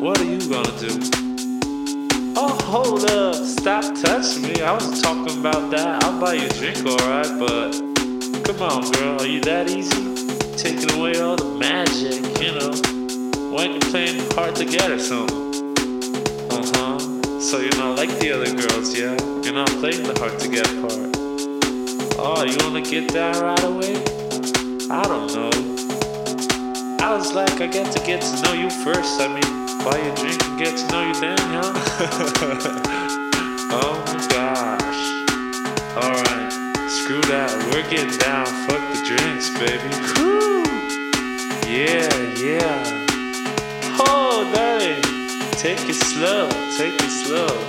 What are you gonna do? Oh, hold up. Stop touching me. I was talking about that. I'll buy you a drink, alright, but come on, girl. Are you that easy? Taking away all the magic, you know? Why ain't you playing hard to get or something? Uh huh. So you're not like the other girls, yeah? You're not playing the hard to get part. Oh, you wanna get that right away? I don't know. I was like, I got to get to know you first. I mean, Buy a drink and get to know you then, huh? oh my gosh. Alright, screw that. We're getting down. Fuck the drinks, baby. Woo! Yeah, yeah. Oh, darling. Take it slow, take it slow.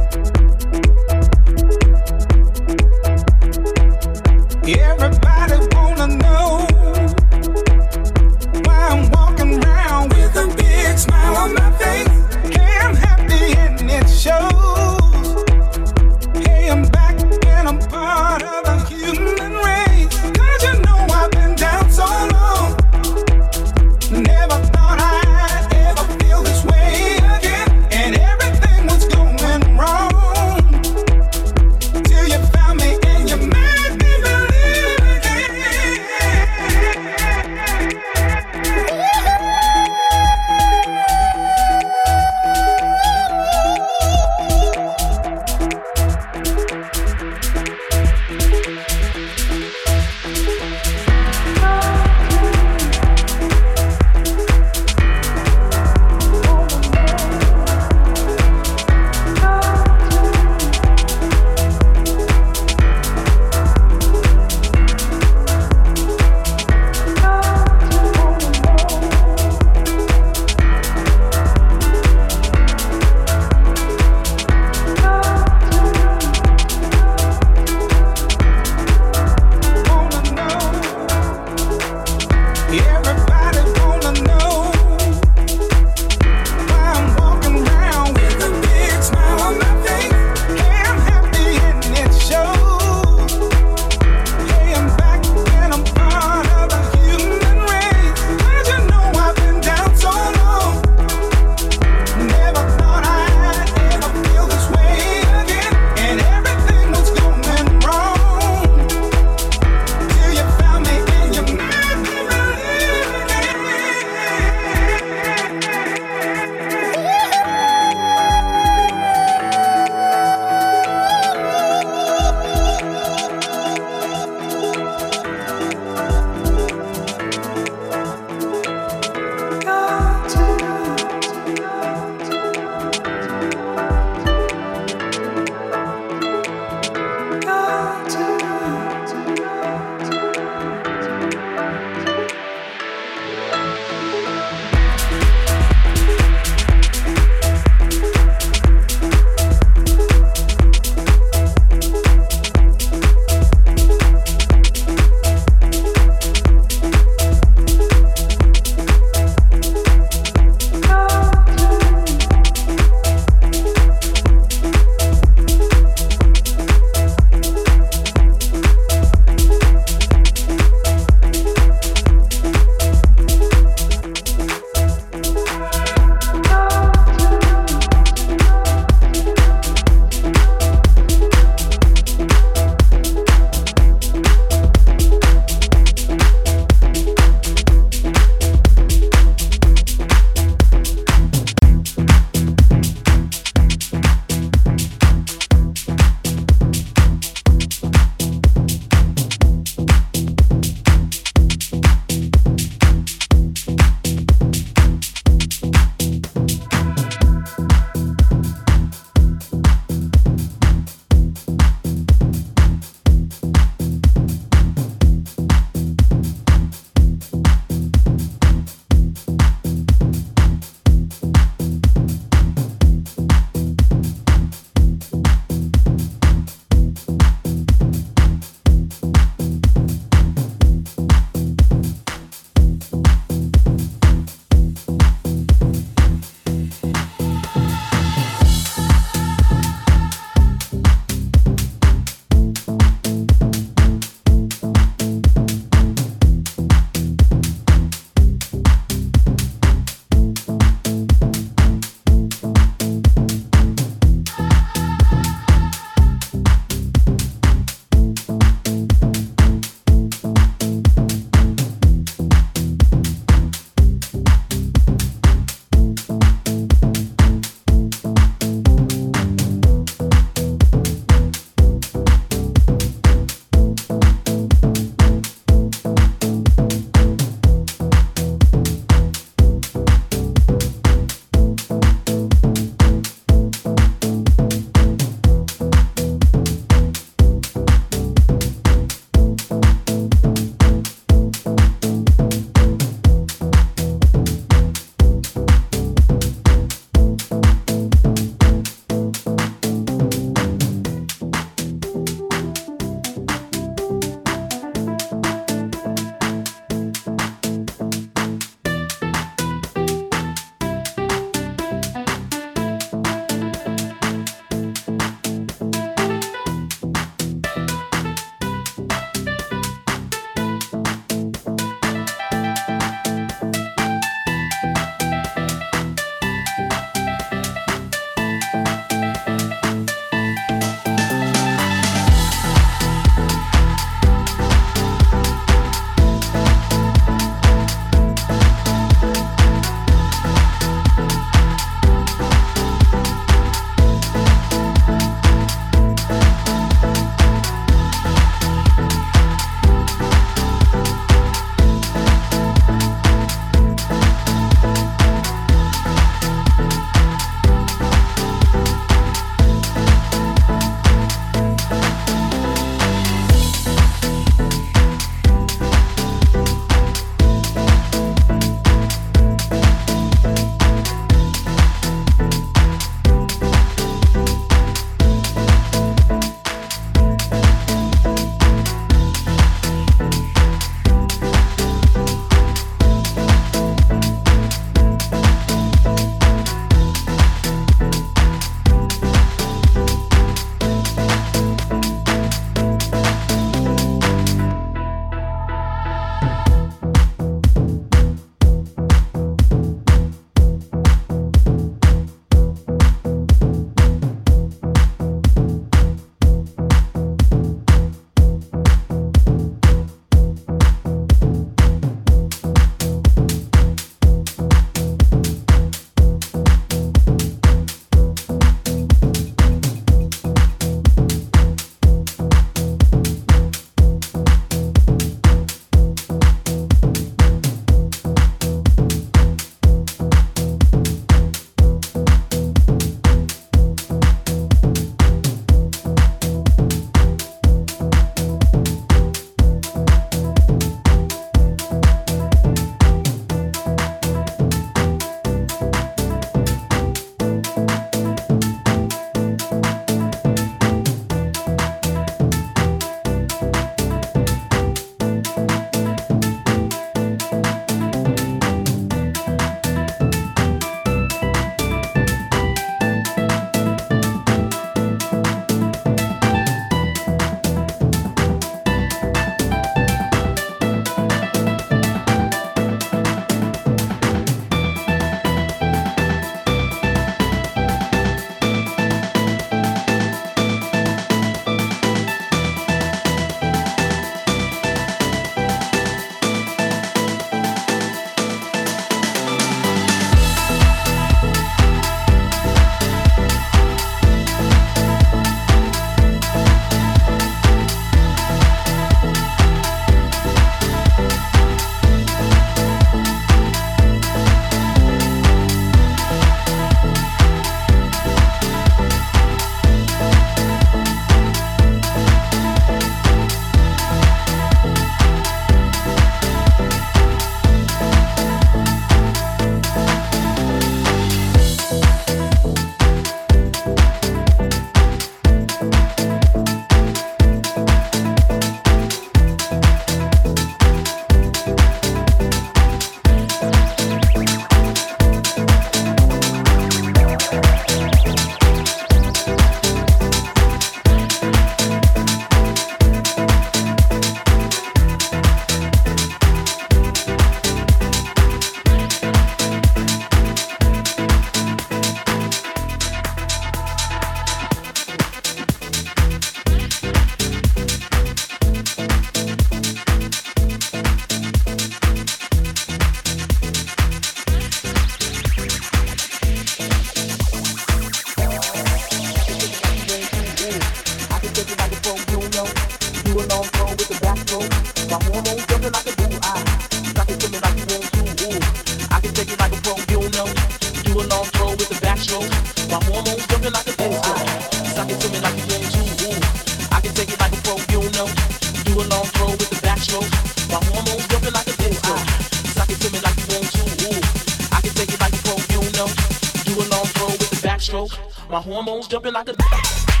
Jumping like a